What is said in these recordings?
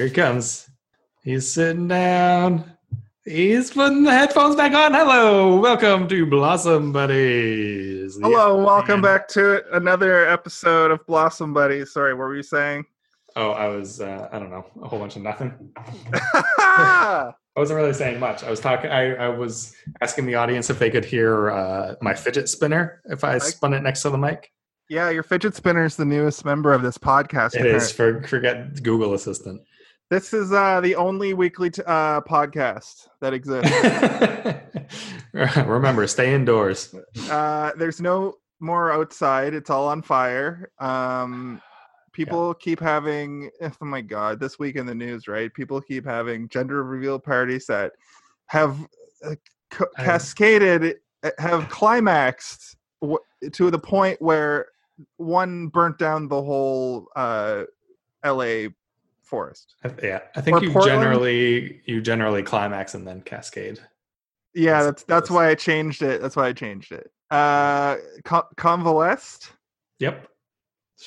Here he comes. He's sitting down. He's putting the headphones back on. Hello, welcome to Blossom Buddies. Hello, Yeah, welcome man. back to another episode of Blossom Buddies. Sorry, what were you saying? Oh, I was, uh, I don't know, a whole bunch of nothing. I wasn't really saying much. I was talking, I, I was asking the audience if they could hear uh, my fidget spinner if I spun it next to the mic. yeah, your fidget spinner is the newest member of this podcast. It is for forget Google Assistant. This is uh, the only weekly t- uh, podcast that exists. Remember, stay indoors. uh, there's no more outside. It's all on fire. Um, people keep having, oh my God, this week in the news, right? People keep having gender reveal parties that have uh, ca- cascaded, uh, have climaxed w- to the point where one burnt down the whole uh, LA forest. Yeah, I think Or you Portland? generally you generally climax and then cascade. Yeah, That's that's why I changed it. That's why I changed it. Uh, Con- convalesced. Yep.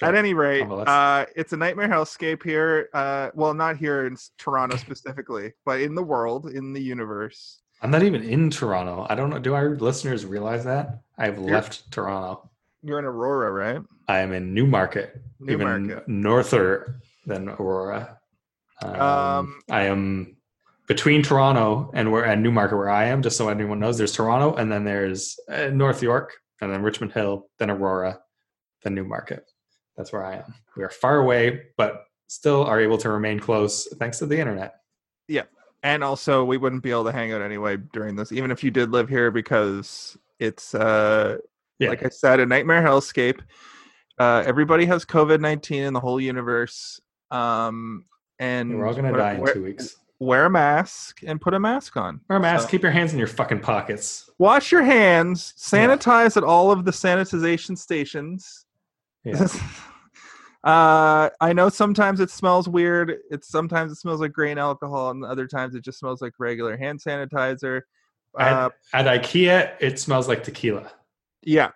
At any rate, uh, it's a nightmare hellscape here. Uh, well, not here in Toronto specifically, but in the world, in the universe. I'm not even in Toronto. I don't know. Do our listeners realize that I've You're- left Toronto? You're in Aurora, right? I am in Newmarket, even Newmarket. norther than Aurora. Um, Um, I am between Toronto and where and Newmarket, where I am. Just so anyone knows, there's Toronto, and then there's uh, North York, and then Richmond Hill, then Aurora, then Newmarket. That's where I am. We are far away, but still are able to remain close thanks to the internet. Yeah, and also, we wouldn't be able to hang out anyway during this, even if you did live here, because it's, uh, Yeah. like I said, a nightmare hellscape. Uh, everybody has COVID 19 in the whole universe. Um, and We're all gonna wear- die in two weeks. wear a mask and put a mask on. Wear a mask. So- Keep your hands in your fucking pockets. Wash your hands, Yeah. sanitize at all of the sanitization stations. Yeah. uh, I know sometimes it smells weird. It's sometimes it smells like grain alcohol, and other times it just smells like regular hand sanitizer. Uh, at, at IKEA, it smells like tequila. yeah,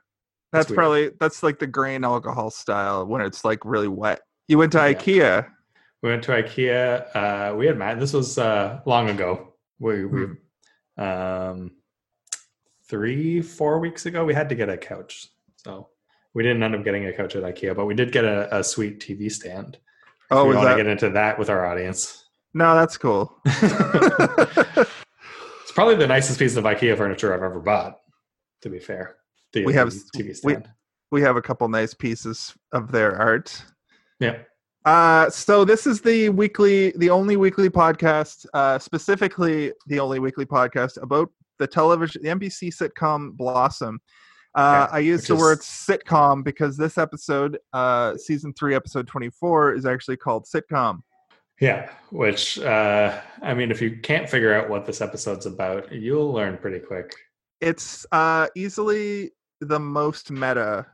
That's that's, probably that's like the grain alcohol style when it's like really wet. You went to Yeah. IKEA. We went to IKEA. Uh, we had Matt. This was uh, long ago. We, we um, three, four weeks ago. We had to get a couch, so we didn't end up getting a couch at IKEA, but we did get a, a sweet TV stand. Oh, we want to get into that with our audience. no, that's cool. it's probably the nicest piece of IKEA furniture I've ever bought. To be fair, the, We have- TV we- stand. we have a couple nice pieces of their art. Yeah. Uh, so this is the weekly, the only weekly podcast, uh, specifically the only weekly podcast about the television, the NBC sitcom Blossom. Uh, Yeah, I use the is- word sitcom because this episode, uh, season three, episode twenty-four, is actually called sitcom. Yeah, which uh, I mean, if you can't figure out what this episode's about, you'll learn pretty quick. It's uh, easily the most meta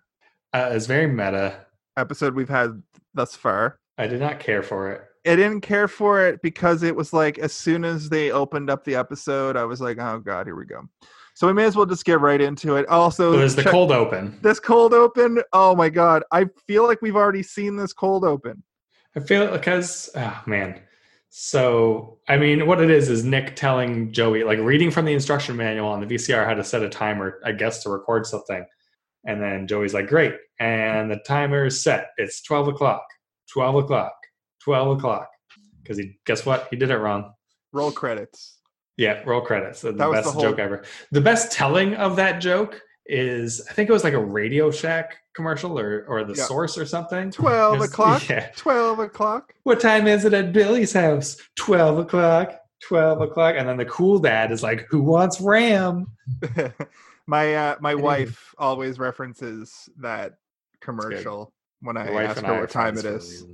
Uh, it's very meta. Episode we've had thus far. I did not care for it. I didn't care for it because it was like as soon as they opened up the episode, I was like, "Oh God, here we go." So we may as well just get right into it. Also, It was the check- cold open. this cold open. Oh my God, I feel like we've already seen this cold open. I feel because oh ah, man. So I mean, what it is is Nick telling Joey, like reading from the instruction manual on the VCR, how to set a timer, I guess, to record something. And then Joey's like, "Great!" And the timer is set. It's twelve o'clock. Twelve o'clock. Twelve o'clock. Because he guess what? He did it wrong. Roll credits. Yeah, roll credits. The That was the best whole- joke ever. The best telling of that joke is I think it was like a Radio Shack commercial or or the Yeah. source or something. Twelve was- o'clock. Yeah. Twelve o'clock. What time is it at Billy's house? Twelve o'clock. Twelve o'clock. And then the cool dad is like, Who wants Ram? my uh, my wife always references that commercial when I ask her I what time it is.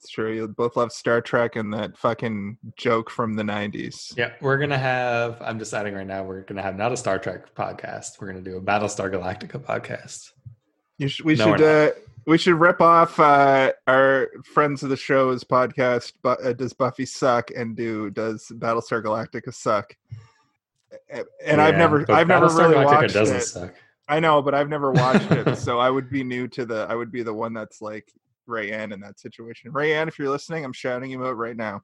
It's true. You both love Star Trek and that fucking joke from the '90s. Yeah, we're gonna have I'm deciding right now, we're gonna have not a Star Trek podcast. We're gonna do a Battlestar Galactica podcast. You sh- we No, should uh, we should rip off uh, our friends of the show's podcast. But uh, does Buffy suck? And do does Battlestar Galactica suck? And I've never I've never really watched it. suck. I know, but I've never watched it, so I would be new to the. I would be the one that's like Rayanne in that situation. Rayanne, if you're listening, I'm shouting you out right now.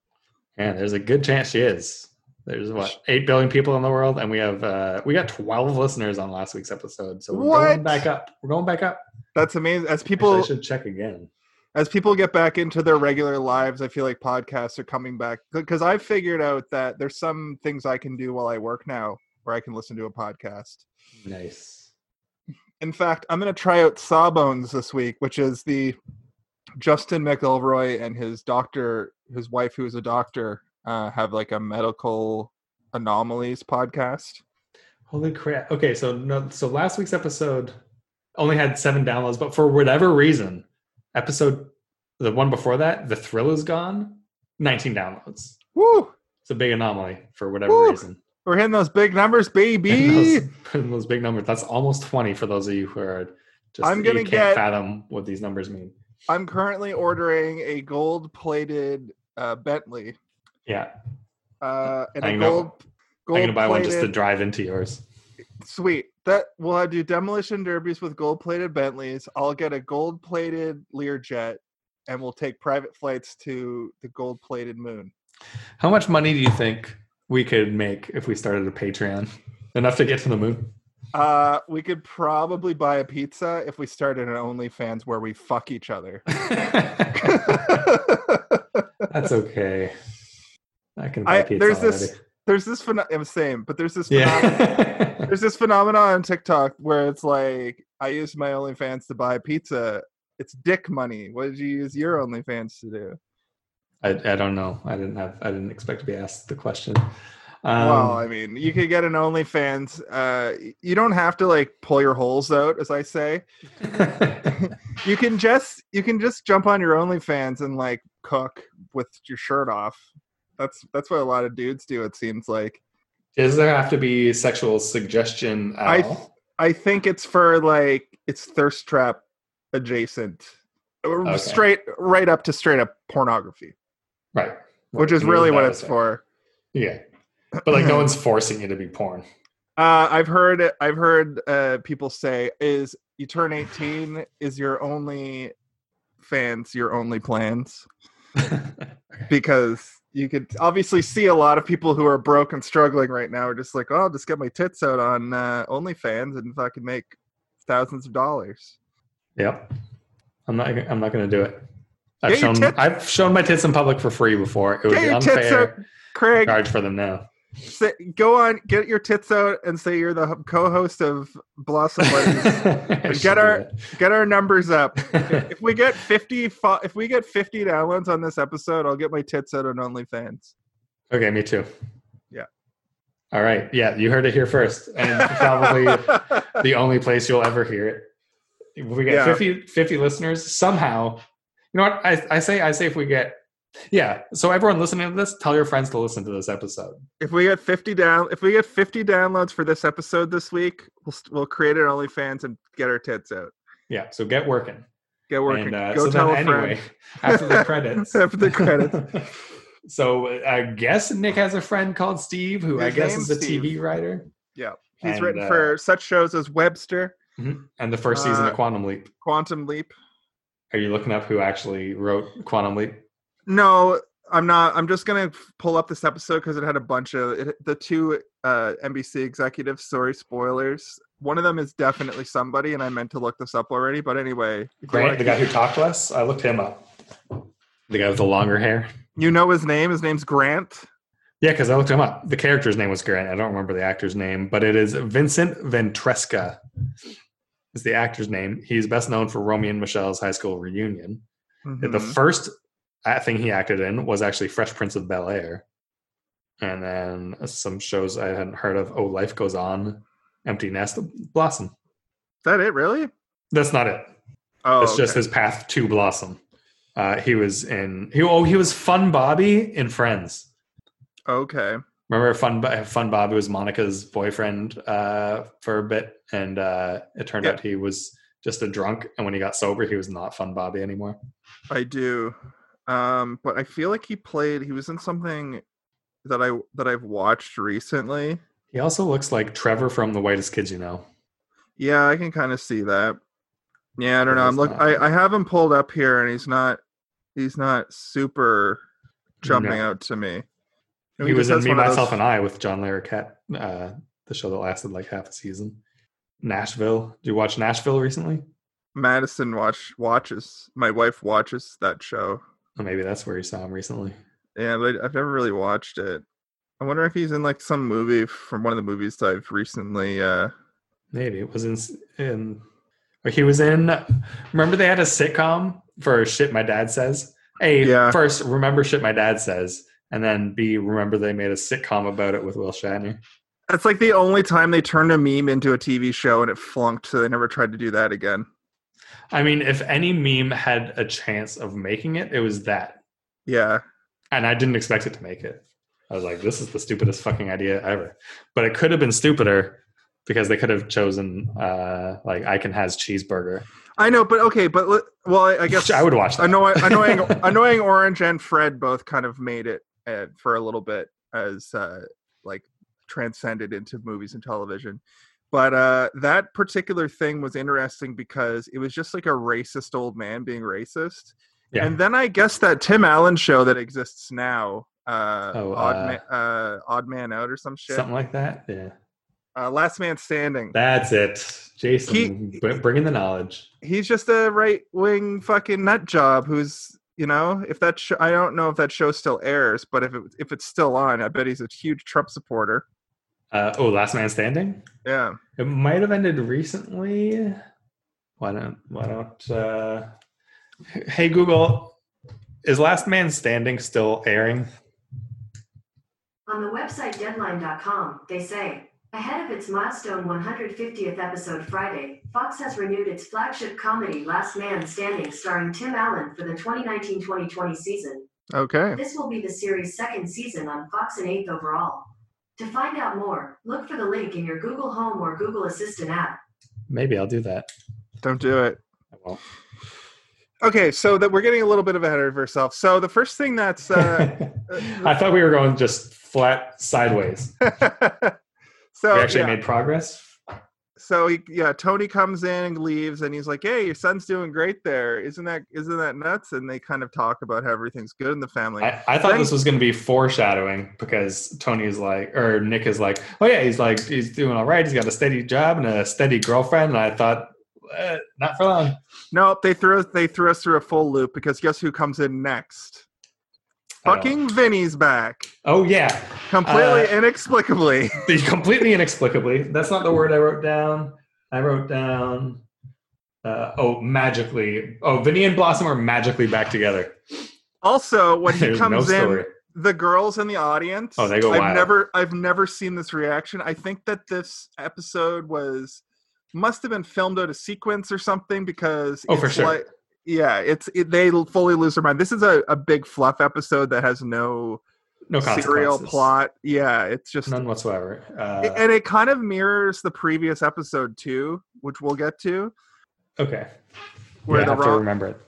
Yeah, there's a good chance she is. There's what eight billion people in the world, and we have uh we got twelve listeners on last week's episode. So we're What? going back up. We're going back up. That's amazing. As Actually, people I should check again. As people get back into their regular lives, I feel like podcasts are coming back because I've figured out that there's some things I can do while I work now where I can listen to a podcast. Nice. In fact, I'm going to try out Sawbones this week, which is the Justin McElroy and his doctor, his wife, who is a doctor, uh, have like a medical anomalies podcast. Holy crap. Okay, so no so last week's episode only had seven downloads, but for whatever reason, episode the one before that, the thrill is gone, 19 downloads. Woo! It's a big anomaly for whatever Woo! reason. We're hitting those big numbers, baby. those, and those big numbers. That's almost 20 for those of you who are just I'm gonna you can't get- fathom what these numbers mean. I'm currently ordering a gold-plated uh, Bentley Yeah. uh, and I'm a gonna- gold. I'm gonna buy one just to drive into yours. Sweet. That we'll do demolition derbies with gold plated Bentleys. I'll get a gold plated Learjet and we'll take private flights to the gold plated moon. How much money do you think we could make if we started a Patreon? Enough to get to the moon? Uh we could probably buy a pizza if we started an OnlyFans where we fuck each other. That's okay. I can buy I pizza there's already. this there's this phenom- I'm same, but there's this phenomenon Yeah. there's this phenomenon on TikTok where it's like I use my OnlyFans to buy pizza. It's dick money. What did you use your OnlyFans to do? I, I don't know. I didn't have. I didn't expect to be asked the question. Um, well, I mean, you could get an OnlyFans. Uh, you don't have to like pull your holes out, as I say. You can just you can just jump on your OnlyFans and like cook with your shirt off. That's that's what a lot of dudes do. It seems like. Does there have to be sexual suggestion at I all? I think it's for like it's thirst trap adjacent, Okay. straight right up to straight up pornography, Right. which is really what it's for. Yeah. But like no one's forcing you to be porn. Uh, I've heard I've heard uh, people say is you turn 18 is your only fans your only plans because you could obviously see a lot of people who are broke and struggling right now are just like oh I'll just get my tits out on uh, OnlyFans and fucking make thousands of dollars. yep. I'm not. I'm not going to do it. I've shown. I've shown my tits in public for free before. It would Get be out, unfair to Craig. charge for them now. Say, go on, get your tits out and say you're the co-host of Blossom Buddies. Get our- get our numbers up. if we get 50 fo- if we get 50 downloads on this episode i'll get my tits out on onlyfans okay, me too. Yeah. All right. Yeah, you heard it here first, and probably the only place you'll ever hear it. If we get Yeah. 50, 50 listeners, somehow, you know what? I, I say, I say, if we get, yeah. So everyone listening to this, tell your friends to listen to this episode. if we get 50 down if we get 50 downloads for this episode this week we'll we'll create an onlyfans and get our tits out Yeah. So get working. get working And uh, go so tell then a anyway, friend after the credits, After the credits. so I guess Nick has a friend called Steve, who I guess is a Steve. TV writer, yeah he's And, written uh, for such shows as webster Mhm. and the first season Uh, of Quantum Leap. quantum leap Are you looking up who actually wrote Quantum Leap? No i'm not i'm just gonna f- pull up this episode because it had a bunch of it, the two uh nbc executives sorry spoilers one of them is definitely somebody and i meant to look this up already but anyway Grant, the guy who talked to us, I looked him up. The guy with the longer hair. you know his name his name's grant Yeah, because I looked him up. The character's name was Grant. I don't remember the actor's name, but it is Vincent Ventresca. Is the actor's name? He's best known for Romeo and Michele's high school reunion. The Mhm. first uh, thing he acted in was actually Fresh Prince of Bel Air, and then some shows I hadn't heard of. Oh, Life Goes On, Empty Nest, Blossom. is that it really That's not it. oh it's just his path to Blossom. Uh, he was in. He oh he was Fun Bobby in Friends. okay Remember, Fun Fun Bobby was Monica's boyfriend uh, for a bit, and uh, it turned out he was just a drunk. And when he got sober, he was not Fun Bobby anymore. i do um but i feel like he played he was in something that i that i've watched recently He also looks like Trevor from The Whitest Kids You Know. yeah i can kind of see that Yeah, I don't know. I'm look. not. I, I have him pulled up here, and he's not. He's not super jumping No. out to me. he was in Me, Myself, and I with John Larroquette, uh, the show that lasted like half a season. Nashville. Did you watch Nashville recently? Madison watch watches. My wife watches that show. Or maybe that's where you saw him recently. Yeah, but I've never really watched it. I wonder if he's in like some movie from one of the movies that I've recently. uh Maybe it was in. in or he was in. Remember they had a sitcom for shit my dad says. A Yeah. first remember shit my dad says, and then B remember they made a sitcom about it with Will Shatner. That's like the only time they turned a meme into a TV show and it flunked, so they never tried to do that again. I mean, if any meme had a chance of making it, it was that. Yeah, And I didn't expect it to make it. I was like, this is the stupidest fucking idea ever. But it could have been stupider because they could have chosen uh like I Can Has Cheezburger. I know, but okay, but well, I, I guess I would watch that. annoying, annoying, annoying Orange and Fred both kind of made it uh, for a little bit as uh, like transcended into movies and television. But uh, that particular thing was interesting because it was just like a racist old man being racist. Yeah. And then I guess that Tim Allen show that exists now, uh, Oh, Odd, uh, Man, uh, Odd Man Out or some shit. Something like that. Yeah. Uh, Last Man Standing. That's it. Jason, He- br- bringing the knowledge. he's just a right wing fucking nut job who's you know if that sh- I don't know if that show still airs, but if it if it's still on, I bet he's a huge Trump supporter. Uh, oh, Last Man Standing. Yeah, It might have ended recently. Why don't? Why don't? Uh, hey Google, is Last Man Standing still airing? On the website deadline.com, they say, ahead of its milestone 150th episode Friday, Fox has renewed its flagship comedy Last Man Standing starring Tim Allen for the 2019-2020 season. okay. This will be the series' second season on Fox and eighth overall. To find out more, look for the link in your Google Home or Google Assistant app. Maybe I'll do that. Don't do it. I won't. Okay, so that we're getting a little bit of ahead of ourselves. So the first thing that's uh, I thought we were going just flat sideways. so we actually yeah. made progress. So he, yeah, Tony comes in and leaves, and he's like, "Hey, your son's doing great there. Isn't that isn't that nuts?" And they kind of talk about how everything's good in the family. I, I thought Then- this was going to be foreshadowing because Tony is like, or Nick is like, oh yeah, he's like, he's doing all right. He's got a steady job and a steady girlfriend. And I thought, eh, not for long. No, they threw they threw us through a full loop because guess who comes in next? Fucking Vinny's back. Oh yeah, Completely Uh, inexplicably. completely inexplicably. That's not the word I wrote down. I wrote down. Uh, oh, magically. Oh, Vinny and Blossom are magically back together. Also, when he There's no comes in, story. the girls in the audience. Oh, they go I've wild. never I've never seen this reaction. I think that this episode was must have been filmed out of sequence or something because Oh, for it's sure. like- yeah, it's it, they fully lose their mind. This is a, a big fluff episode that has no No serial plot. Yeah, it's just None whatsoever. Uh, and it kind of mirrors the previous episode too, which we'll get to. okay. Where yeah, I have to remember it.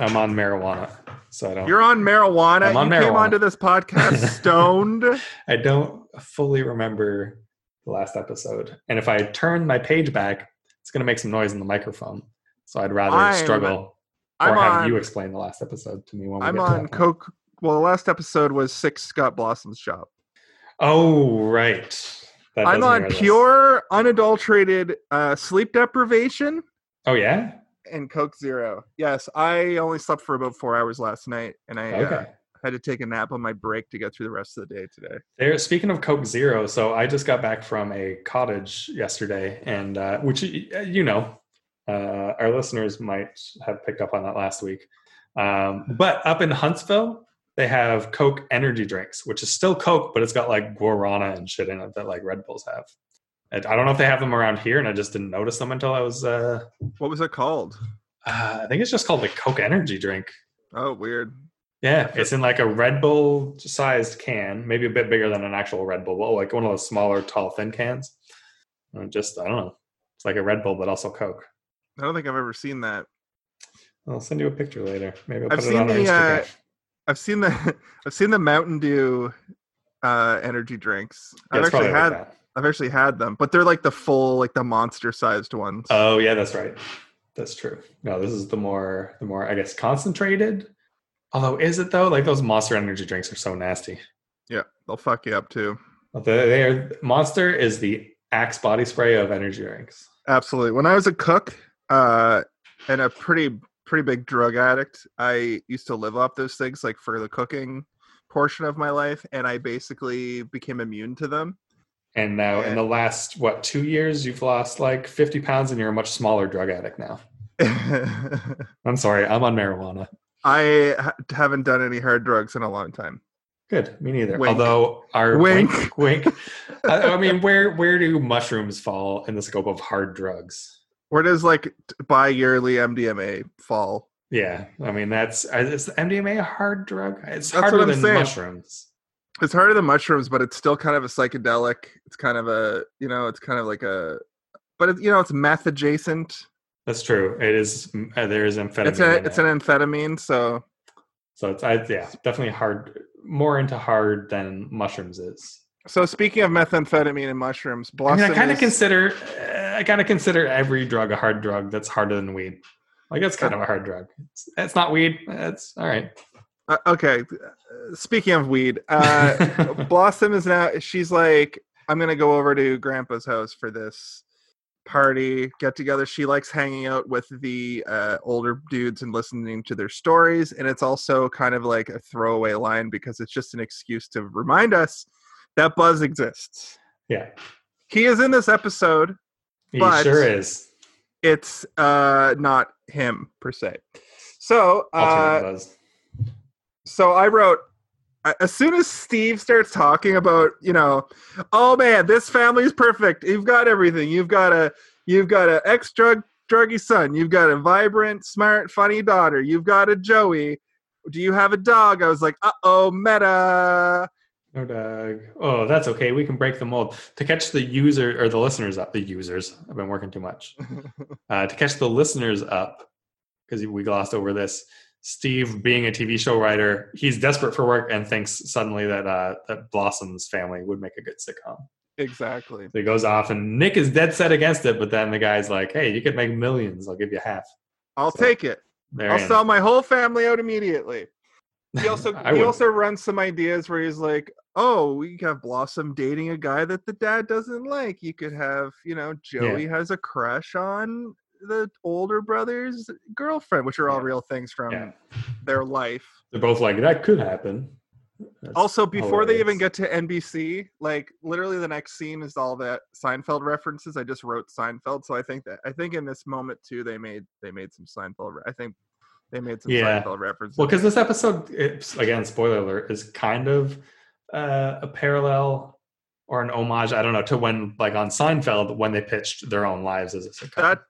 I'm on marijuana, so I don't. you're on marijuana. I'm on you came onto this podcast stoned. I don't fully remember the last episode, and if I turn my page back, it's going to make some noise in the microphone. So I'd rather I'm- struggle I'm or have on. you explain the last episode to me when we I'm get to that on. Coke. Well, the last episode was Six Scott Blossom's shop. Oh, right. That I'm on mirror this. pure, unadulterated uh, sleep deprivation Oh yeah. and Coke Zero. Yes, I only slept for about four hours last night, and I uh, had to take a nap on my break to get through the rest of the day today. There. Speaking of Coke Zero, so I just got back from a cottage yesterday, and uh, which you know, uh, our listeners might have picked up on that last week. Um, but up in Huntsville, they have Coke energy drinks, which is still Coke, but it's got like guarana and shit in it that like Red Bulls have. And I don't know if they have them around here, and I just didn't notice them until I was. Uh, What was it called? uh, I think it's just called the Coke energy drink. Oh, weird. Yeah, it's in like a Red Bull sized can, maybe a bit bigger than an actual Red Bull, but like one of those smaller, tall, thin cans. And just I don't know. It's like a Red Bull, but also Coke. I don't think I've ever seen that. I'll send you a picture later. Maybe I'll I've it seen on the, Instagram. uh, I've seen the I've seen the Mountain Dew uh, energy drinks. Yeah, I've actually had like. I've actually had them, but they're like the full like the monster sized ones. Oh yeah, that's right. That's true. No, this is the more the more I guess concentrated. Although is it though? Like those monster energy drinks are so nasty. Yeah, they'll fuck you up too. They they are Monster is the Axe body spray of energy drinks. Absolutely. When I was a cook uh, and a pretty pretty big drug addict, I used to live off those things like for the cooking portion of my life, and I basically became immune to them. And now in the last what two years, you've lost like fifty pounds, and you're a much smaller drug addict now. I'm sorry, I'm on marijuana. I ha- haven't done any hard drugs in a long time. Good, me neither. Wink. Although our Wink. wink, wink. I, I mean, where where do mushrooms fall in the scope of hard drugs? Where does like bi-yearly MDMA fall? Yeah, I mean that's is MDMA a hard drug? It's That's harder than saying. mushrooms. It's harder than mushrooms, but it's still kind of a psychedelic. It's kind of a you know, it's kind of like a, but it, you know, it's meth adjacent. That's true. It is. Uh, there is amphetamine. It's a it's it. an amphetamine, so so it's I, yeah, definitely hard. More into hard than mushrooms is. so speaking of methamphetamine and mushrooms, I mean, I kind of consider uh, I kind of consider every drug a hard drug that's harder than weed. Like it's kind of a hard drug. It's, it's not weed. It's all right. Uh, okay, uh, speaking of weed, uh, Blossom is now. She's like, I'm gonna go over to Grandpa's house for this party get together. She likes hanging out with the uh, older dudes and listening to their stories, and it's also kind of like a throwaway line because it's just an excuse to remind us that Buzz exists. yeah, He is in this episode. He But- sure is. It's uh, not him per se. So uh, so I wrote as soon as Steve starts talking about, you know, oh man, this family's perfect. You've got everything. You've got a you've got a ex drug druggy son. You've got a vibrant, smart, funny daughter. You've got a Joey. Do you have a dog? I was like, uh oh, meta. No dog. Oh, that's okay. We can break the mold to catch the user or the listeners up. The users. I've been working too much. uh, to catch the listeners up because we glossed over this. Steve, being a TV show writer, he's desperate for work and thinks suddenly that uh, that Blossom's family would make a good sitcom. exactly. So he goes off, and Nick is dead set against it. But then the guy's like, "Hey, you could make millions. I'll give you half." I'll So, take it. I'll sell my whole family out immediately. He also he would. also runs some ideas where he's like, "Oh, we have Blossom dating a guy that the dad doesn't like. You could have, you know, Joey has a crush on the older brother's girlfriend, which are all Yeah. real things from Yeah. their life." They're both like, "That could happen." That's Also, before they even get to NBC, like literally the next scene is all that Seinfeld references. I just wrote Seinfeld, so I think that I think in this moment too, they made they made some Seinfeld. re- I think they made some Yeah. Seinfeld references. Well, because this episode, again, spoiler alert, is kind of uh, a parallel or an homage. I don't know to when, like on Seinfeld, when they pitched their own lives as a sitcom. that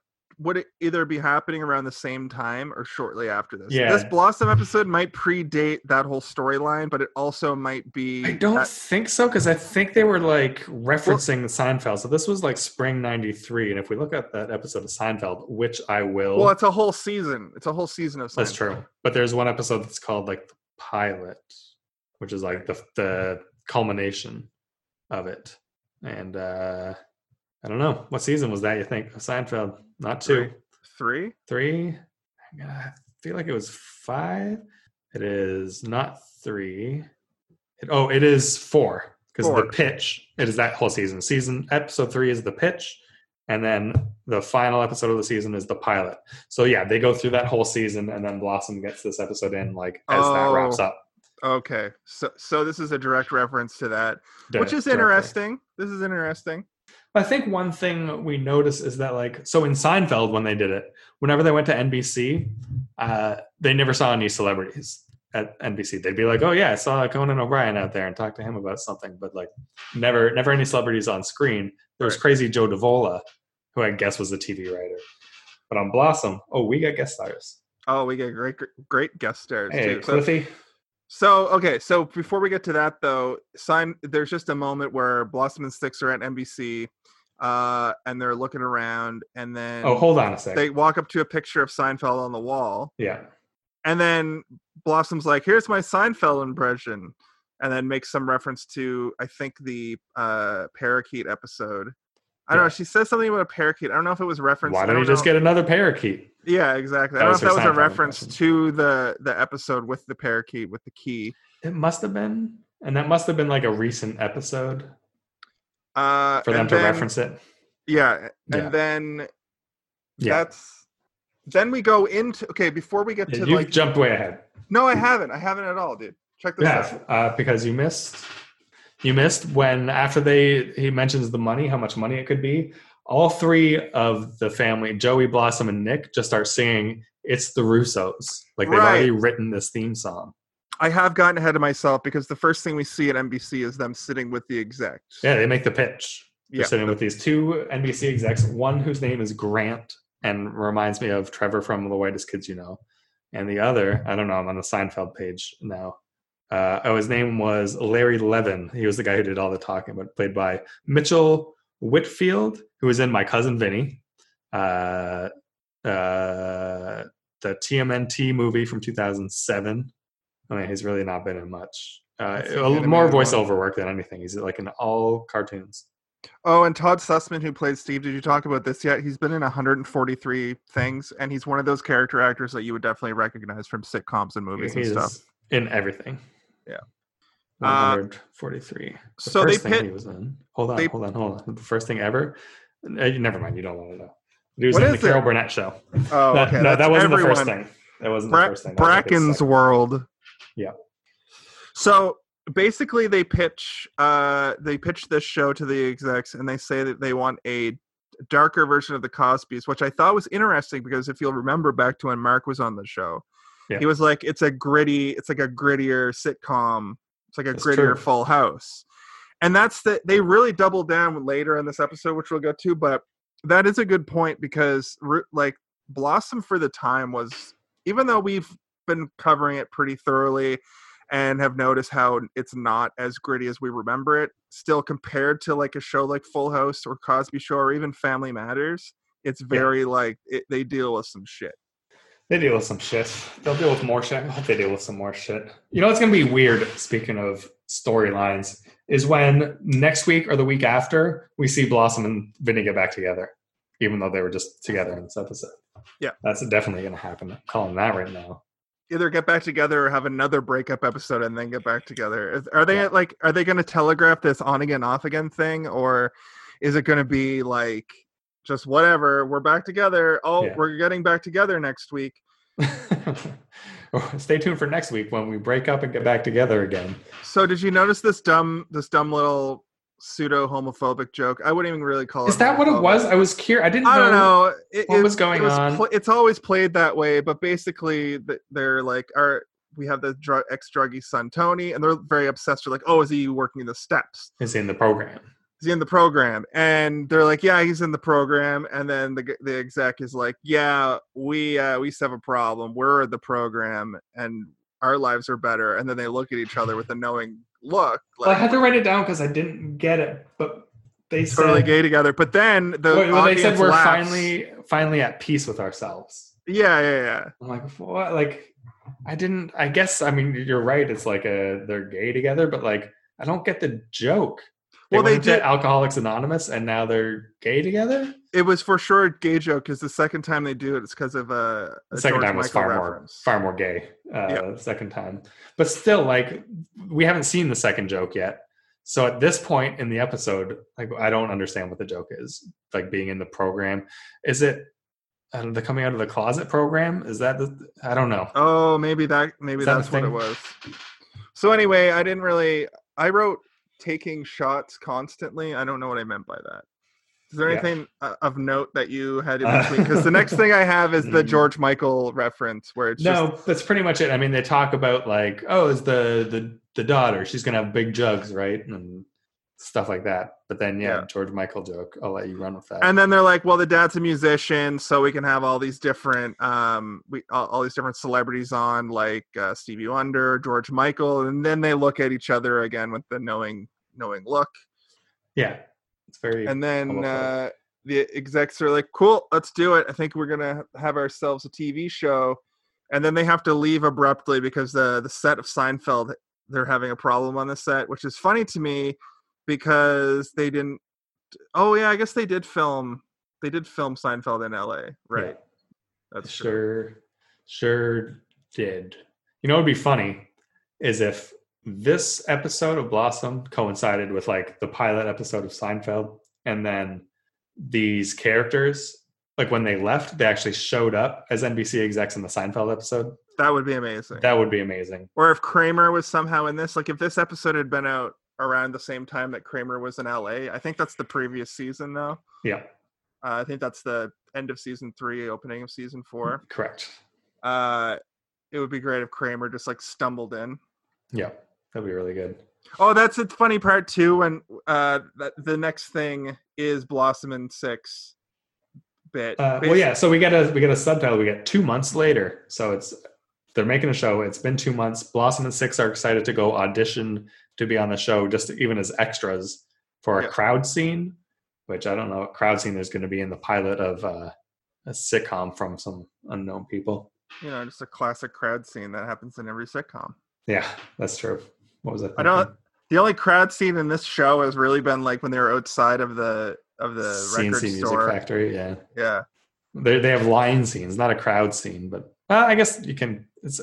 would either be happening around the same time or shortly after this. Yeah. This Blossom episode might predate that whole storyline, but it also might be. I don't that- think so because I think they were like referencing Seinfeld. So this was like spring '93, and if we look at that episode of Seinfeld, which I will, well, it's a whole season. It's a whole season of. Seinfeld. That's true. But there's one episode that's called like the pilot, which is like the the culmination of it. And uh I don't know what season was that. You think Seinfeld? Not two, Three. three. I feel like it was five. It is not three. It, oh, it is four because the pitch. It is that whole season. Season episode three is the pitch, and then the final episode of the season is the pilot. So yeah, they go through that whole season, and then Blossom gets this episode in like as that wraps Oh, up. Okay, so so this is a direct reference to that, which is directly. interesting. This is interesting. I think one thing we notice is that like so in Seinfeld when they did it, whenever they went to NBC, uh, they never saw any celebrities at NBC. They'd be like, "Oh yeah, I saw Conan O'Brien out there and talked to him about something," but like never, never any celebrities on screen. There was crazy Joe Davola, who I guess was a TV writer. But on Blossom, oh, we got guest stars. Oh, we get great great guest stars Hey, too. Cliffy. so okay, so before we get to that though, sign there's just a moment where Blossom and Six are at NBC, uh, and they're looking around, and then Oh, hold on a second. they walk up to a picture of Seinfeld on the wall, yeah. and then Blossom's like, "Here's my Seinfeld impression," and then makes some reference to I think the uh, parakeet episode. I don't Yeah. know. She says something about a parakeet. I don't know if it was referenced. Why I don't you just get another parakeet? Yeah, exactly. That I don't was know if that was a reference impression. to the the episode with the parakeet with the key. It must have been, and that must have been like a recent episode Uh, for them to then- reference it. Yeah, and Yeah. then Yeah, that's then we go into okay before we get Yeah, to you like jumped way ahead. no I haven't I haven't at all dude check this Yeah, out uh, because you missed. You missed when after they he mentions the money, how much money it could be. All three of the family, Joey, Blossom, and Nick, just start singing "It's the Russos." Like they've Right. already written this theme song. I have gotten ahead of myself because the first thing we see at NBC is them sitting with the execs Yeah, they make the pitch. They're Yeah. sitting with these two NBC execs, one whose name is Grant and reminds me of Trevor from The Whitest Kids You Know, and the other, I don't know, I'm on the Seinfeld page now. Uh, oh, his name was Larry Levin. He was the guy who did all the talking, but played by Mitchell Whitfield, who is in My Cousin Vinny, uh, uh, the TMNT movie from 2007. I mean, he's really not been in much. Uh, the more voiceover work than anything. He's like in all cartoons. Oh, and Todd Susman, who played Steve, did you talk about this yet? He's been in 143 things, and he's one of those character actors that you would definitely recognize from sitcoms and movies and stuff. in everything. Yeah. Uh, 143. The so they pit- he was in. Hold on, they- hold on, hold on. The first thing ever. Uh, never mind. You don't want to know. He was in the Carol it? Burnett show. Oh, That- okay. no, that's that wasn't everyone. the first thing. That wasn't Bra- the first thing. That was like his Bracken's. World. Yeah. So basically, they pitch uh, they pitch this show to the execs, and they say that they want a darker version of the Cosby's, which I thought was interesting because if you'll remember back to when Mark was on the show, Yeah. he was like, "It's a gritty, it's like a grittier sitcom. It's like a That's grittier true. Full House." And that's the they really double down later in this episode, which we'll get to. But that is a good point because like Blossom for the time was, even though we've been covering it pretty thoroughly and have noticed how it's not as gritty as we remember it, still compared to like a show like Full House or Cosby Show or even Family Matters, it's very like it, they deal with some shit. They deal with some shit. They'll deal with more shit. I hope they deal with some more shit. You know what's going to be weird, speaking of storylines, is when next week or the week after we see Blossom and Vinny get back together, even though they were just together in this episode. Yeah. That's definitely going to happen. I'm calling that right now. Either get back together or have another breakup episode and then get back together. Are they Yeah. like are they going to telegraph this on again off again thing or is it going to be like just whatever, we're back together. Oh, Yeah. we're getting back together next week. Stay tuned for next week when we break up and get back together again. So did you notice this dumb this dumb little pseudo homophobic joke? I wouldn't even really call it Is that what it was? I was curious. I didn't I don't know. know it, what was going it was on. pl- it's always played that way, but basically they're like, "Our we have the drug ex druggy son Tony," and they're very obsessed. They're like, "Oh, is he working the steps? Is in the program. Is he in the program?" And they're like, "Yeah, he's in the program." And then the the exec is like, "Yeah, we uh, we used to have a problem. We're the program, and our lives are better." And then they look at each other with a knowing look, Well, I had to write it down because I didn't get it, but they said, totally gay together. But then the Well, well, they said we're laughs. finally finally at peace with ourselves. yeah, yeah, yeah. I'm like, what? Like, I didn't. I guess. I mean, you're right. It's like a they're gay together, but like, I don't get the joke. They Well, they did Alcoholics Anonymous, and now they're gay together. It was for sure a gay joke because the second time they do it, it's because of a, a The second George time was Michael far more far more gay. Uh, Yeah. Second time, but still, like, we haven't seen the second joke yet. So at this point in the episode, like, I don't understand what the joke is. Like being in the program, is it uh, the coming out of the closet program? Is that the? I don't know. Oh, maybe that maybe that that's what it was. So anyway, I didn't really. I wrote taking shots constantly. I don't know what I meant by that. Is there anything uh, of note that you had in Uh, between? Because the next thing I have is the Mm. George Michael reference, where it's no, just that's pretty much it. I mean, they talk about like, oh, is the the the daughter? She's gonna have big jugs, right, and stuff like that. But then, yeah, Yeah. George Michael joke. I'll let you run with that. and then they're like, "Well, the dad's a musician, so we can have all these different, um, we all, all these different celebrities on, like uh, Stevie Wonder, George Michael." And then they look at each other again with the knowing, knowing look. yeah, it's very. And then uh, the execs are like, "Cool, let's do it. I think we're gonna have ourselves a TV show." And then they have to leave abruptly because the the set of Seinfeld they're having a problem on the set, which is funny to me because they didn't. Oh yeah, I guess they did film. They did film Seinfeld in L.A. Right? That's true. Sure, sure did. You know, what would be funny is if this episode of Blossom coincided with like the pilot episode of Seinfeld, and then these characters, like when they left, they actually showed up as NBC execs in the Seinfeld episode. That would be amazing. That would be amazing. or if Kramer was somehow in this, like if this episode had been out around the same time that Kramer was in LA, I think that's the previous season though. Yeah, Uh, I think that's the end of season three, opening of season four. correct. Uh, it would be great if Kramer just like stumbled in. Yeah, that'd be really good. Oh, that's a funny part too. When uh, that, the next thing is Blossom and Six bit. Uh, well, yeah. So we get a we get a subtitle. We get two months later. So it's they're making a show. It's been two months. Blossom and Six are excited to go audition to be on the show, just even as extras for a Yeah. crowd scene. Which I don't know what crowd scene is going to be in the pilot of uh, a sitcom from some unknown people. you know, just a classic crowd scene that happens in every sitcom. Yeah, that's true. What was I? I don't. The only crowd scene in this show has really been like when they were outside of the of the record CNC Music store. Factory. Yeah, Yeah. they they have line scenes, not a crowd scene, but uh, I guess you can. It's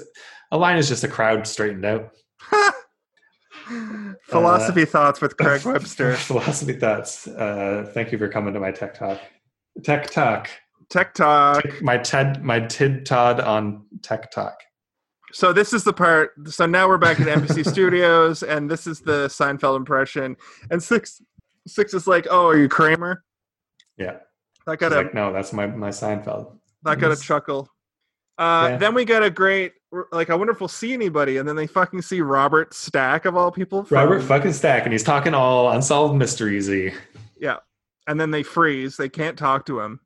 a line is just a crowd straightened out. Philosophy thoughts with Craig Webster. Philosophy thoughts. Uh, thank you for coming to my tech talk. Tech talk. Tech Talk. My TED, my tid Todd on tech talk. So this is the part. So now we're back at Embassy Studios, and this is the Seinfeld impression. And six, six is like, "Oh, are you Kramer?" Yeah. That got a like, no, that's my my Seinfeld. that got a chuckle. Uh, Yeah. Then we get a great, like, I wonder if we'll see anybody, and then they fucking see Robert Stack of all people. from- Robert fucking Stack, and he's talking all unsolved mysteries. Yeah, and then they freeze. They can't talk to him.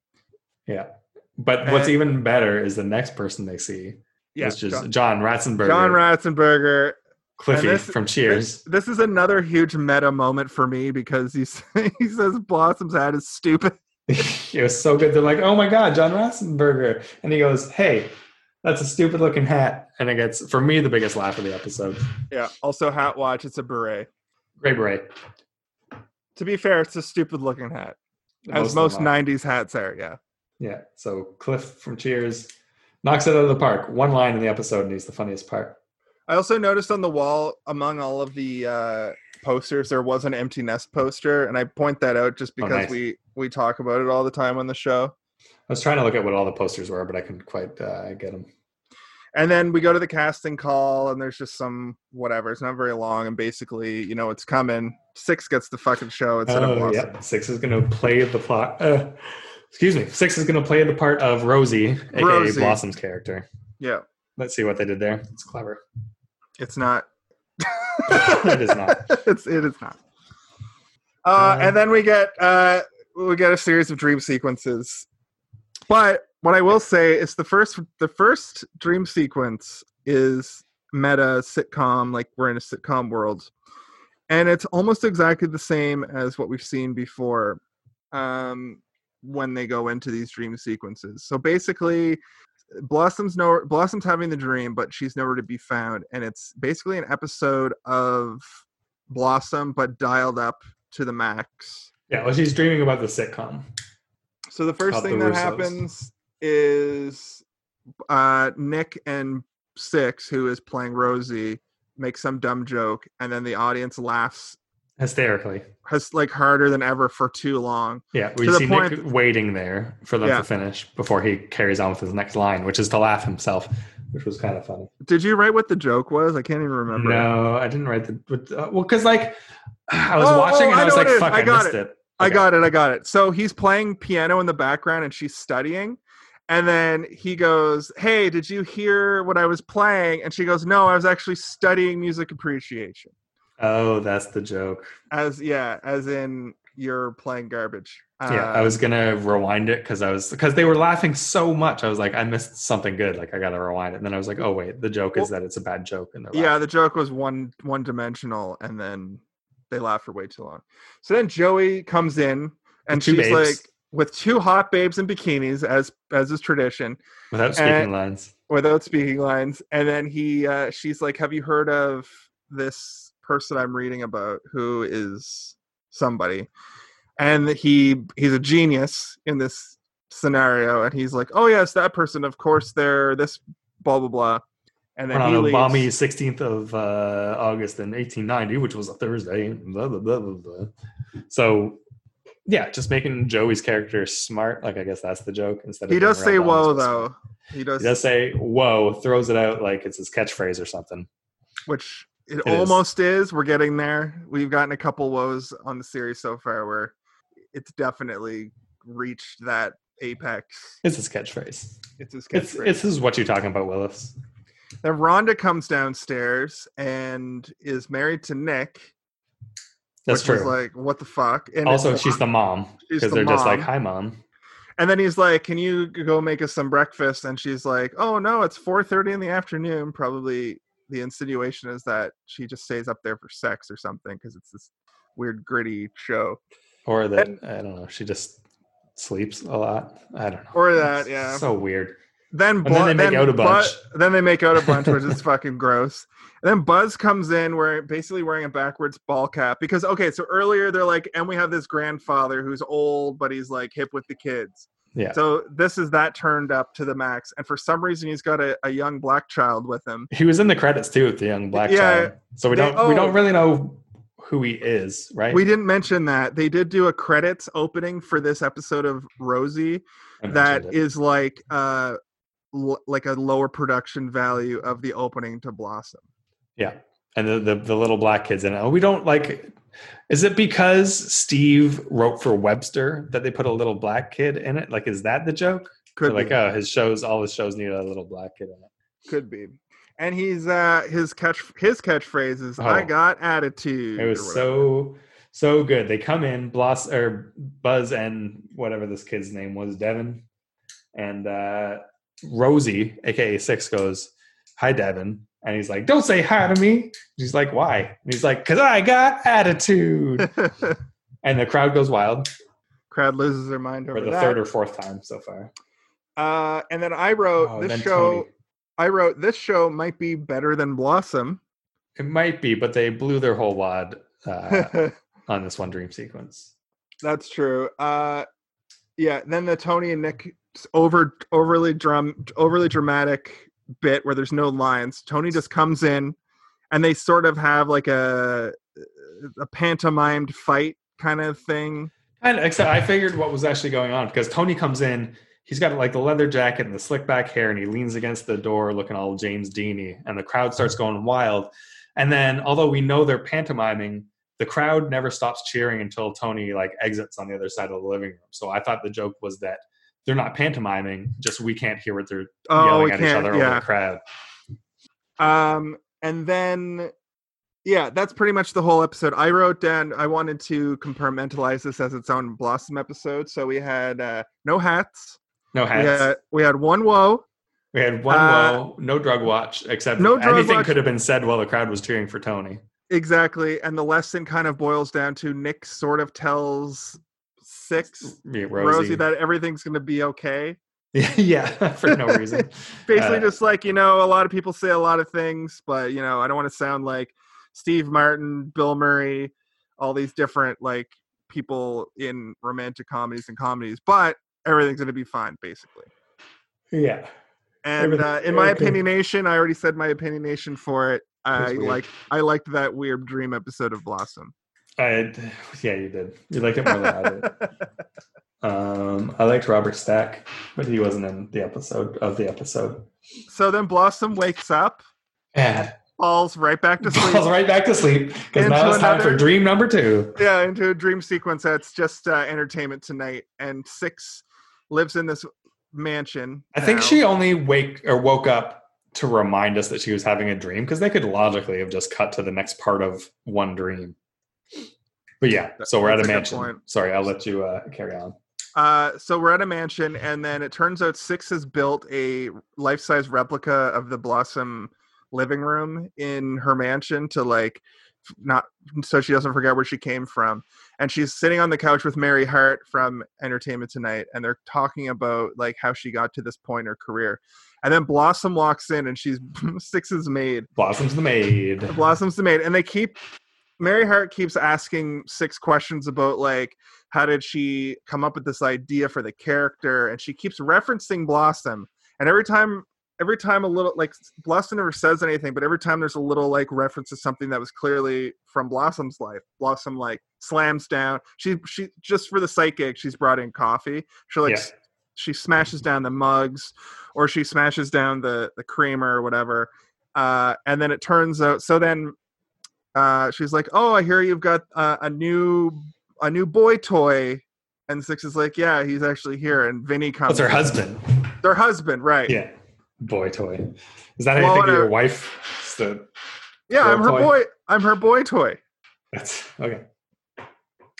Yeah. But what's even better is the next person they see, Yeah, which is John, John Ratzenberger, John Ratzenberger. Cliffy this- from Cheers. This is another huge meta moment for me because he's, he says Blossom's hat is stupid. it was so good. They're like, "Oh my god, John Ratzenberger," and he goes, "Hey, that's a stupid looking hat," and it gets for me the biggest laugh of the episode. Yeah. Also, hat watch. It's a beret. Great beret. To be fair, it's a stupid looking hat, as of most '90s hats are. Yeah. Yeah. So Cliff from Cheers knocks it out of the park. One line in the episode, and he's the funniest part. I also noticed on the wall among all of the uh, posters there was an empty nest poster, and I point that out just Oh, because nice. we we talk about it all the time on the show. I was trying to look at what all the posters were, but I couldn't quite uh, get them. And then we go to the casting call, and there's just some whatever. It's not very long, and basically, you know, it's coming. Six gets the fucking show instead of Oh, Blossom. yeah. Six is going to play the plot. Uh, excuse me. Six is going to play the part of Rosie, aka Rosie. Blossom's character. Yeah, Let's see what they did there. It's clever. it's not. It is not. it's it is not. Uh, Uh, and then we get uh, we get a series of dream sequences. But what I will say is the first the first dream sequence is meta sitcom, like we're in a sitcom world, and it's almost exactly the same as what we've seen before. Um, when they go into these dream sequences, so basically, Blossom's no Blossom's having the dream, but she's nowhere to be found, and it's basically an episode of Blossom, but dialed up to the max. Yeah, well, she's dreaming about the sitcom. So the first thing the that Russos. happens is uh, Nick and Six, who is playing Rosie, make some dumb joke, and then the audience laughs Hysterically. has like harder than ever for too long. Yeah, we To see point- Nick waiting there for them Yeah. to finish before he carries on with his next line, which is to laugh himself, which was kind of funny. Did you write what the joke was? I can't even remember. No, I didn't write the. But, uh, well, because like I was Oh, watching oh, and I I was like, what it is. "Fuck, I I, got missed it. it." I Okay. got it. I got it. So he's playing piano in the background and she's studying. And then he goes, Hey, did you hear what I was playing? And she goes, No, I was actually studying music appreciation. Oh, that's the joke. As, yeah, as in you're playing garbage. yeah, I Um, was gonna rewind it because I was because they were laughing so much. I was like, I missed something good. Like I gotta rewind it. And then I was like, oh wait, the joke is that it's a bad joke. And Yeah, laughing. the joke was one one dimensional and then they laugh for way too long. So then Joey comes in and she's babes. like with two hot babes in bikinis as as is tradition. without speaking and- lines. without speaking lines and then he uh she's like have you heard of this person i'm reading about who is somebody and he he's a genius in this scenario, and he's like, "Oh yes, that person. Of course, they're this blah blah blah." And then on he a leaves. balmy 16th of uh, August in 1890, which was a Thursday. Blah, blah, blah, blah, blah. So, yeah, just making Joey's character smart. Like, I guess that's the joke. Instead of He does say "whoa" though. He does, He does say "whoa," throws it out like it's his catchphrase or something. which it, It is. almost is. We're getting there. We've gotten a couple woes on the series so far where it's definitely reached that apex. It's his catchphrase. It's his catchphrase. it's this is what you're talking about, Willis. Then Rhonda comes downstairs and is married to Nick. That's true. like, what the fuck? And also, she's the mom she's because the they're just like, "Hi, mom." And then he's like, "Can you go make us some breakfast?" And she's like, "Oh no, it's 4:30 in the afternoon." Probably the insinuation is that she just stays up there for sex or something because it's this weird gritty show. Or that And- I don't know. She just sleeps a lot. I don't know. Or that, It's yeah. So weird. Then And then they make out a Bu- bunch. then they make out a bunch, which is fucking gross. And then Buzz comes in wearing basically wearing a backwards ball cap because okay, so earlier they're like, and we have this grandfather who's old, but he's like hip with the kids. Yeah. So this is that turned up to the max, and for some reason he's got a, a young black child with him. He was in the credits too with the young black Yeah, child. So we they- don't we oh. don't really know who he is, right? We didn't mention that they did do a credits opening for this episode of Rosie that it. is like uh l- like a lower production value of the opening to Blossom. yeah. And the, the the little black kids in it. Oh, we don't like is it because Steve wrote for Webster that they put a little black kid in it? Like is that the joke? Could like, be. oh, his shows all his shows need a little black kid in it. Could be. And he's uh his catch his catchphrase is I Oh. got attitude. It was so so good. They come in, Bloss or Buzz and whatever this kid's name was, Devin, and uh, Rosie, aka Six, goes, "Hi, Devin," and he's like, "Don't say hi to me." She's like, "Why?" And he's like, "Cause I got attitude." and the crowd goes wild Crowd loses their mind over for the that. third or fourth time so far. uh and then I wrote Oh, this show Tony. I wrote this show might be better than Blossom. It might be, but they blew their whole wad uh, on this one dream sequence. That's true. Uh yeah, then the Tony and Nick over overly drum overly dramatic bit where there's no lines. Tony just comes in and they sort of have like a a pantomimed fight kind of thing. And except I figured what was actually going on because Tony comes in, he's got like the leather jacket and the slick back hair, and he leans against the door looking all James Deany, and the crowd starts going wild. And then, although we know they're pantomiming, the crowd never stops cheering until Tony like exits on the other side of the living room. So I thought the joke was that they're not pantomiming, just we can't hear what they're Oh, yelling we at each other over the crowd. Um, and then, yeah, that's pretty much the whole episode. I wrote down. I wanted to compartmentalize this as its own Blossom episode. So we had uh, no hats. No We hats. had, we had one woe. We had one Uh, woe, no drug watch, except no anything watch. could have been said while the crowd was cheering for Tony. Exactly. And the lesson kind of boils down to Nick sort of tells Six Rosie, Rosie. that everything's going to be okay. yeah, for no reason. Basically, Uh, just like, you know, a lot of people say a lot of things, but, you know, I don't want to sound like Steve Martin, Bill Murray, all these different, like, people in romantic comedies and comedies, but everything's going to be fine, basically. Yeah. And uh, in my opinionation, I already said my opinionation for it. I like I liked that weird dream episode of Blossom. I, yeah, you did. You liked it more than I did. Um, I liked Robert Stack, but he wasn't in the episode of the episode. so then Blossom wakes up, Yeah. falls right back to sleep. Falls right back to sleep because now it's time for dream number two. yeah, into a dream sequence that's just uh, entertainment tonight. And Six lives in this mansion. I think now. she only wake or woke up to remind us that she was having a dream because they could logically have just cut to the next part of one dream. But yeah, so we're at a a mansion. Sorry, I'll let you uh, carry on. Uh, so we're at a mansion, and then it turns out Six has built a life-size replica of the Blossom living room in her mansion to like not so she doesn't forget where she came from. And she's sitting on the couch with Mary Hart from Entertainment Tonight, and they're talking about like how she got to this point in her career. And then Blossom walks in, and she's Six's maid. Blossom's the maid. Blossom's the maid, and they keep Mary Hart keeps asking six questions about like how did she come up with this idea for the character, and she keeps referencing Blossom. And every time, every time a little like Blossom never says anything, but every time there's a little like reference to something that was clearly from Blossom's life, Blossom like slams down. She she just for the psychic, she's brought in coffee. She like Yeah. she smashes down the mugs, or she smashes down the the creamer or whatever. Uh, and then it turns out. So then uh, she's like, "Oh, I hear you've got uh, a new a new boy toy." And Six is like, "Yeah, he's actually here." And Vinny comes. What's her husband? Their husband, right? Yeah. Boy toy. Is that how Well, you think of your wife? The, Yeah, I'm her toy? boy. I'm her boy toy. that's okay.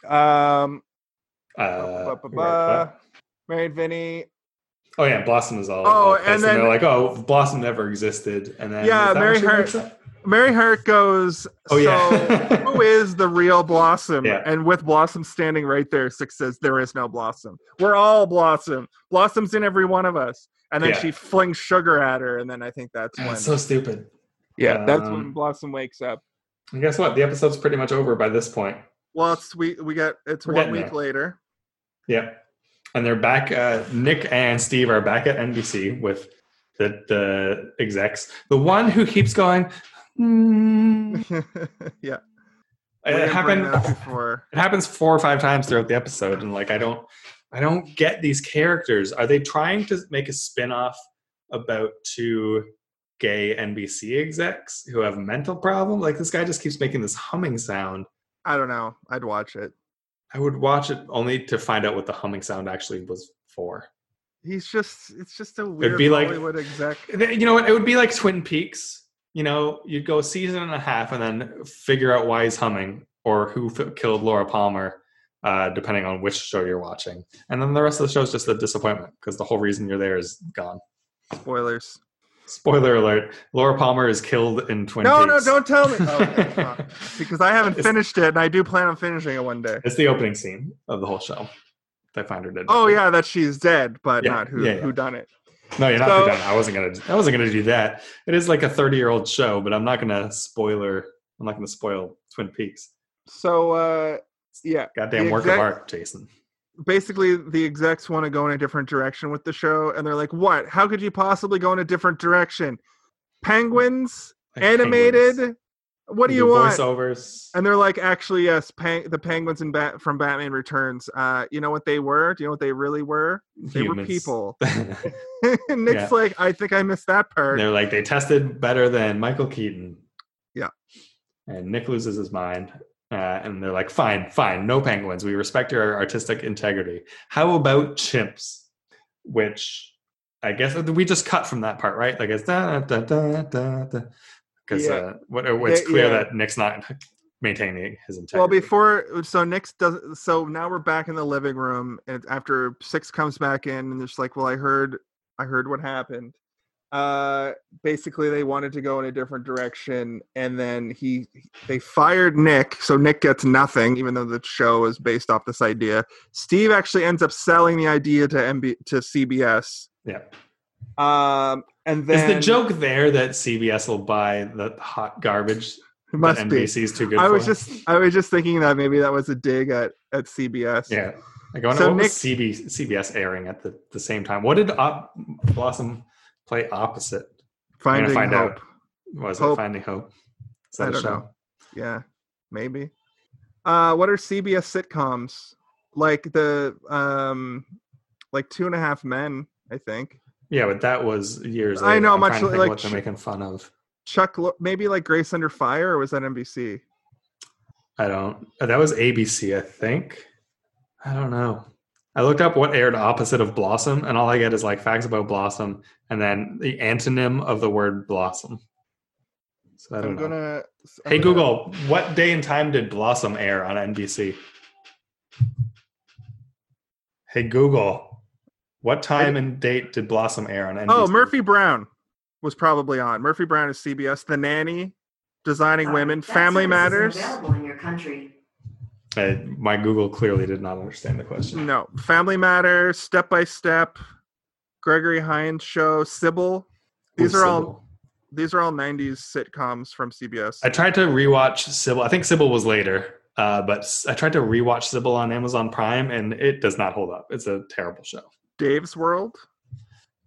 Um, Uh, ba- ba- ba. married Vinny. Oh yeah, Blossom is all. Oh, all and pissed, then- they're like, "Oh, Blossom never existed," and then Yeah, Mary Hart- Mary Hart goes. Oh yeah. So who is the real Blossom? Yeah. And with Blossom standing right there, Six says, There is no Blossom. We're all Blossom. Blossom's in every one of us. And then Yeah. she flings sugar at her, and then I think that's when so stupid. Yeah, that's when Um, Blossom wakes up. And guess what? The episode's pretty much over by this point. Well it's we we got it's We're one week there. later. Yep. And they're back. Uh, Nick and Steve are back at NBC with the the execs. The one who keeps going. "Hmm." yeah. We're It gonna happened. before. It happens four or five times throughout the episode, and like I don't, I don't get these characters. Are they trying to make a spin-off about two gay NBC execs who have mental problem? Like this guy just keeps making this humming sound. I don't know. I'd watch it. I would watch it only to find out what the humming sound actually was for. He's just it's just a weird It'd be like- Hollywood exec. You know what? It would be like Twin Peaks. You know, you'd go a season and a half and then figure out why he's humming or who f- killed Laura Palmer, uh, depending on which show you're watching. And then the rest of the show is just a disappointment because the whole reason you're there is gone. Spoilers. Spoiler alert: Laura Palmer is killed in Twin No, Peaks. no, no, don't tell me. Oh, okay, because I haven't finished it, and I do plan on finishing it one day. It's the opening scene of the whole show. They find her dead. Oh yeah, that she's dead, but Yeah, not who yeah, yeah. who done it. No, you're not So- done. I wasn't gonna. I wasn't gonna do that. It is like a 30 year old show, but I'm not gonna spoiler. I'm not gonna spoil Twin Peaks. So uh yeah, Goddamn work exact- of art, Jason. Basically the execs want to go in a different direction with the show, and they're like, "What? How could you possibly go in a different direction? Penguins, Like animated. penguins. What do you want?" Voiceovers. And they're like, "Actually, yes, peng- the penguins in Bat- from Batman Returns. Uh, you know what they were? Do you know what they really were? They were people." Nick's Yeah. like, "I think I missed that part." They're like they tested better than Michael Keaton. Yeah. And Nick loses his mind. Uh, and they're like, fine, fine, no penguins. We respect your artistic integrity. How about chimps? Which I guess we just cut from that part, right? Like it's da da da da da. Because Yeah. uh, what, it's Yeah, clear yeah. that Nick's not maintaining his integrity. Well, before so Nick's does so now we're back in the living room, and after six comes back in, and it's like, well, I heard, I heard what happened. Uh, basically, they wanted to go in a different direction, and then he, they fired Nick, so Nick gets nothing, even though the show is based off this idea. Steve actually ends up selling the idea to MB to CBS. yeah. Um, and then Is the joke there that CBS will buy the hot garbage it must that be. Too good I for? was just, I was just thinking that maybe that was a dig at at CBS. Yeah. Like, I wonder So what Nick- was CB, CBS airing at the, the same time? What did Op, Blossom play opposite? finding find hope. out. Was Hope. it Finding Hope? I don't show? know. Yeah, maybe. Uh, what are CBS sitcoms like? The um, like Two and a Half Men, I think. Yeah, but that was years I later. know, I'm much like what they're making fun of. Chuck, maybe like Grace Under Fire, or was that NBC? I don't. That was ABC, I think. I don't know. I looked up what aired opposite of Blossom, and all I get is like facts about Blossom, and then the antonym of the word Blossom. So I don't I'm know. gonna. I'm Hey gonna- Google, what day and time did Blossom air on NBC? Hey Google, what time and date did Blossom air on NBC? Oh, Murphy Brown was probably on. Murphy Brown is CBS. The Nanny, Designing Sorry, Women, Family Matters. isn't Available in your country. Uh, my Google clearly did not understand the question. No, Family Matters, Step by Step, Gregory Hines Show, Sybil. These Ooh, are all these are all '90s sitcoms from CBS. I tried to rewatch Sybil. I think Sybil was later, uh, but I tried to rewatch Sybil on Amazon Prime, and it does not hold up. It's a terrible show. Dave's World.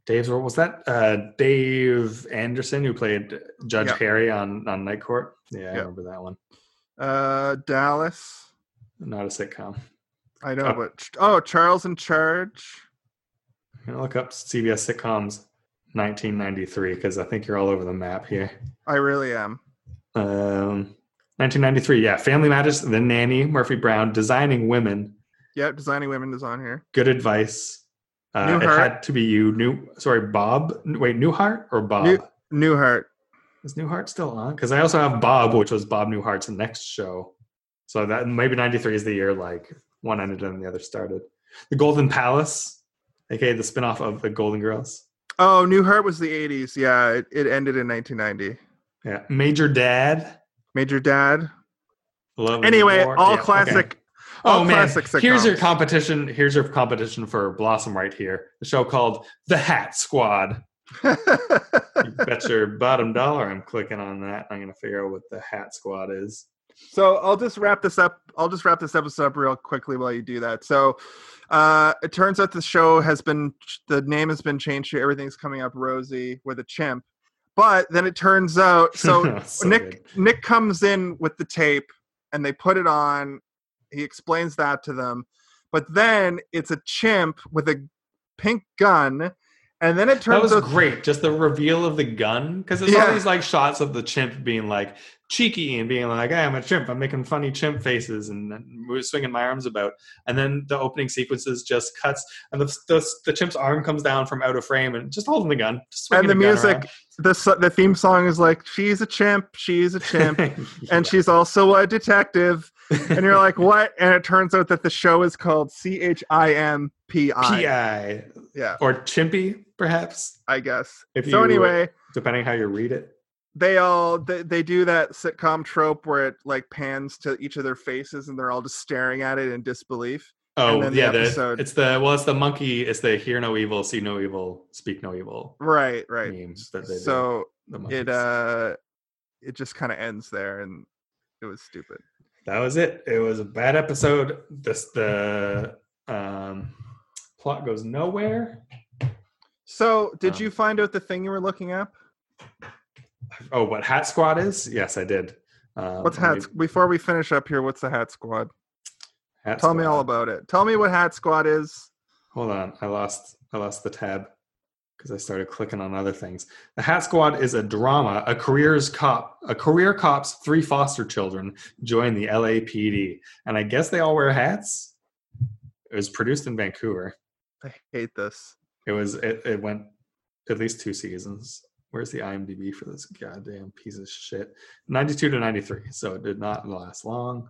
Dave's World was that uh, Dave Anderson who played Judge Yep. Harry on on Night Court. Yeah, I remember that one. Uh, Dallas. Not a sitcom. I know, Oh. but oh, Charles in Charge. I'm gonna look up CBS sitcoms 1993 because I think you're all over the map here. I really am. Um, 1993, yeah. Family Matters, The Nanny, Murphy Brown, Designing Women, Yep, Designing Women is on here. Good Advice. Uh, it had to be you. New, sorry, Bob. Wait, Newhart or Bob? New- Newhart. Is Newhart still on? Because I also have Bob, which was Bob Newhart's next show. So that maybe 93 is the year like one ended and the other started. The Golden Palace, aka the spinoff of the Golden Girls. Oh, Newhart was the '80s. Yeah, it, it ended in 1990. Yeah. Major Dad. Major Dad. Love Anyway, all Yeah, okay. classic. Oh all man, classic here's your competition. Here's your competition for Blossom right here. The show called The Hat Squad. You bet your bottom dollar I'm clicking on that. I'm gonna figure out what the Hat Squad is. So I'll just wrap this up. I'll just wrap this episode up real quickly while you do that. So uh, it turns out the show has been the name has been changed to everything's coming up rosy with a chimp. But then it turns out so So Nick good. Nick comes in with the tape and they put it on. He explains that to them, but then it's a chimp with a pink gun, and then it turns That was out great. Just the reveal of the gun, because there's all these like shots of the chimp being like cheeky and being like, "Hey, I'm a chimp. I'm making funny chimp faces and we're swinging my arms about." And then the opening sequences just cuts, and the the, the chimp's arm comes down from out of frame and just holding the gun, just swinging And the gun music, the the theme song is like she's a chimp, she's a chimp, and she's also a detective. And you're like, what? And it turns out that the show is called C H I M P I. Yeah, or chimpy, perhaps, I guess. If so you- anyway, depending how you read it. they all they, they do that sitcom trope where it like pans to each of their faces and they're all just staring at it in disbelief. Oh the yeah, the, episode- it's the well, it's the monkey. It's the hear no evil, see no evil, speak no evil Right, right. memes that they do. So The it uh it just kind of ends there and it was stupid. that was it. It was a bad episode. This the um, plot goes nowhere. So, did Um, you find out the thing you were looking up? Oh, what Hat Squad is? Yes, I did. Um, What's Hat? Before we finish up here, what's the Hat Squad? Hat Tell me all about it. Tell me what Hat Squad is. Hold on, I lost I lost the tab because I started clicking on other things. The Hat Squad is a drama. A careers cop, a career cop's three foster children join the LAPD, and I guess they all wear hats. It was produced in Vancouver. I hate this. It was it, it went at least two seasons. Where's the IMDb for this goddamn piece of shit? 92 to 93. So it did not last long.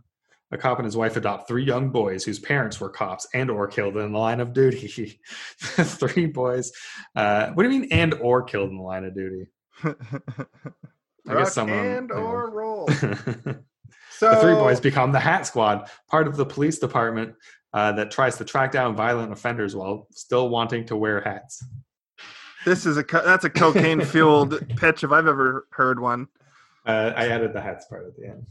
A cop and his wife adopt three young boys whose parents were cops and or killed in the line of duty. three boys. Uh, what do you mean and or killed in the line of duty? I Rock guess some of them, and or roll. the three boys become the Hat Squad, part of the police department uh, that tries to track down violent offenders while still wanting to wear hats. This is a co- that's a cocaine fueled pitch if I've ever heard one. Uh, I added the hats part at the end.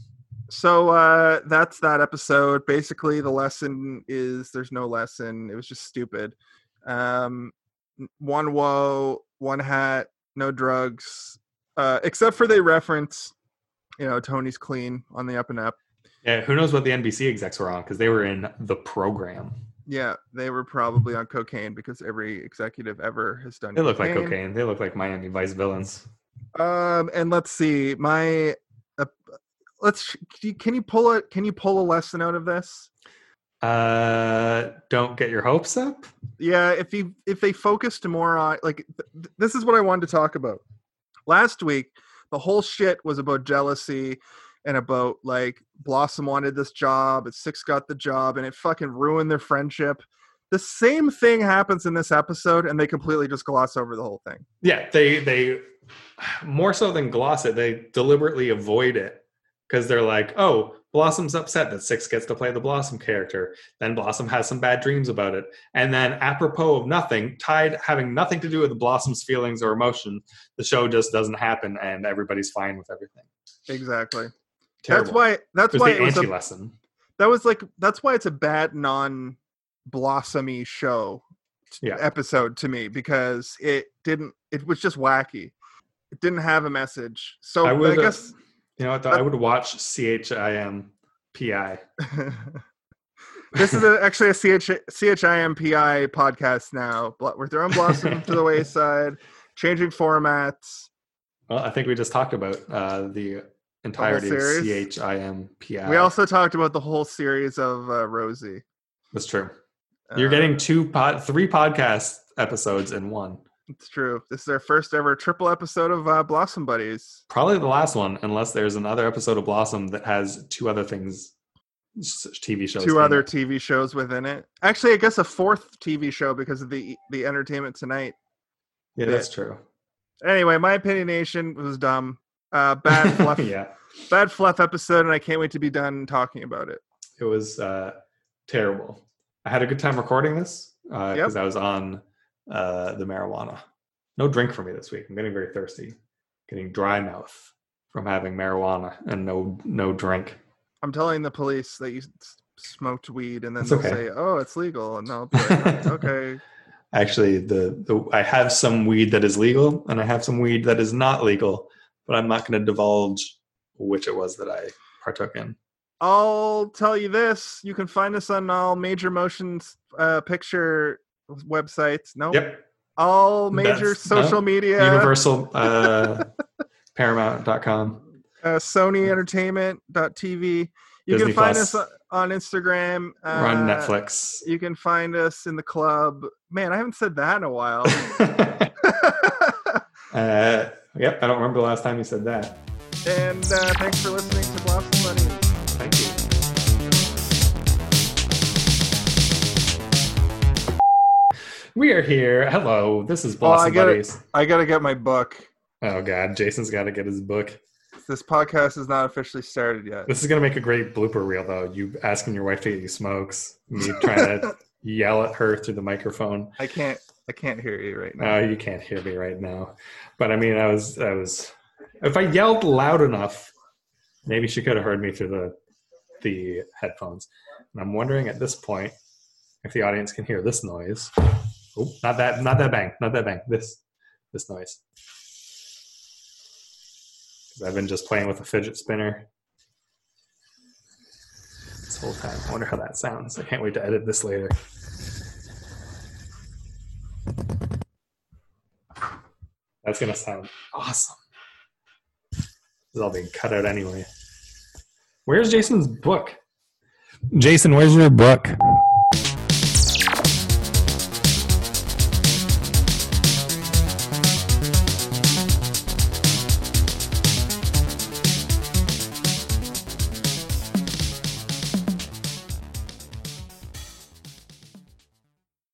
So uh, that's that episode. Basically, the lesson is there's no lesson. It was just stupid. Um, one woe, one hat, no drugs, uh, except for they reference, you know, Tony's clean on the up and up. Yeah, who knows what the NBC execs were on because they were in the program. Yeah, they were probably on cocaine because every executive ever has done. They look like cocaine. They look like Miami Vice villains. Um, and let's see, my, uh, let's can you, pull a can you pull a lesson out of this? Uh, don't get your hopes up. Yeah, if you if they focused more on like th- this is what I wanted to talk about. Last week, the whole shit was about jealousy and about like Blossom wanted this job, and Six got the job, and it fucking ruined their friendship. The same thing happens in this episode, and they completely just gloss over the whole thing. Yeah, they they more so than gloss it, they deliberately avoid it because they're like, oh, Blossom's upset that Six gets to play the Blossom character. Then Blossom has some bad dreams about it. And then, apropos of nothing, tied having nothing to do with Blossom's feelings or emotion, the show just doesn't happen and everybody's fine with everything. Exactly. Terrible. That's why. That's it why the it anti lesson. that was like. That's why it's a bad non blossomy show Yeah. episode to me because it didn't. It was just wacky. It didn't have a message. So I I, guess. You know what? Though? I would watch CHIM PI. this is a, actually a CH, CHIMPI podcast now. We're throwing Blossom to the wayside, changing formats. Well, I think we just talked about uh, the entirety of series? CHIM PI. We also talked about the whole series of uh, Rosie. That's true. You're Uh, getting two pod, three podcast episodes in one. It's true. This is our first ever triple episode of uh, Blossom Buddies. Probably the last one, unless there's another episode of Blossom that has two other things, TV shows. Two other it. TV shows within it. Actually, I guess a fourth TV show because of the the Entertainment Tonight. yeah, that's true. Anyway, my opinionation was dumb. Uh, bad fluff. yeah, Bad fluff episode, and I can't wait to be done talking about it. it was uh, terrible. I had a good time recording this because I was on uh, the marijuana. No drink for me this week. I'm getting very thirsty, getting dry mouth from having marijuana and no no drink. I'm telling the police that you s- smoked weed, and then they'll okay. say, "Oh, it's legal," and I'll be like, "Okay." Actually, the, the I have some weed that is legal and I have some weed that is not legal, but I'm not going to divulge which it was that I partook in. I'll tell you this: you can find us on all major motions uh, picture websites. No, Yep, all major That's- no. social media. Universal uh, Paramount.com. uh, Sony Entertainment.tv. You Disney can find Plus. us on Instagram. Uh, We're on Netflix. You can find us in the club. Man, I haven't said that in a while. uh, yep, I don't remember the last time you said that. and uh, thanks for listening to Blossom Buddies. Thank you. We are here. Hello, this is Well, I Blossom it. Buddies. I gotta get my book. Oh God, Jason's got to get his book. This podcast is not officially started yet. This is gonna make a great blooper reel, though. You asking your wife to get you smokes, me trying to yell at her through the microphone. I can't. I can't hear you right now. No, you can't hear me right now. But I mean, I was, I was. If I yelled loud enough, maybe she could have heard me through the the headphones. And I'm wondering at this point if the audience can hear this noise. Oh, not that, not that bang, not that bang. This, this noise. 'Cause I've been just playing with a fidget spinner this whole time. I wonder how that sounds. I can't wait to edit this later. That's gonna sound awesome. This is all being cut out anyway. Where's Jason's book? Jason, where's your book?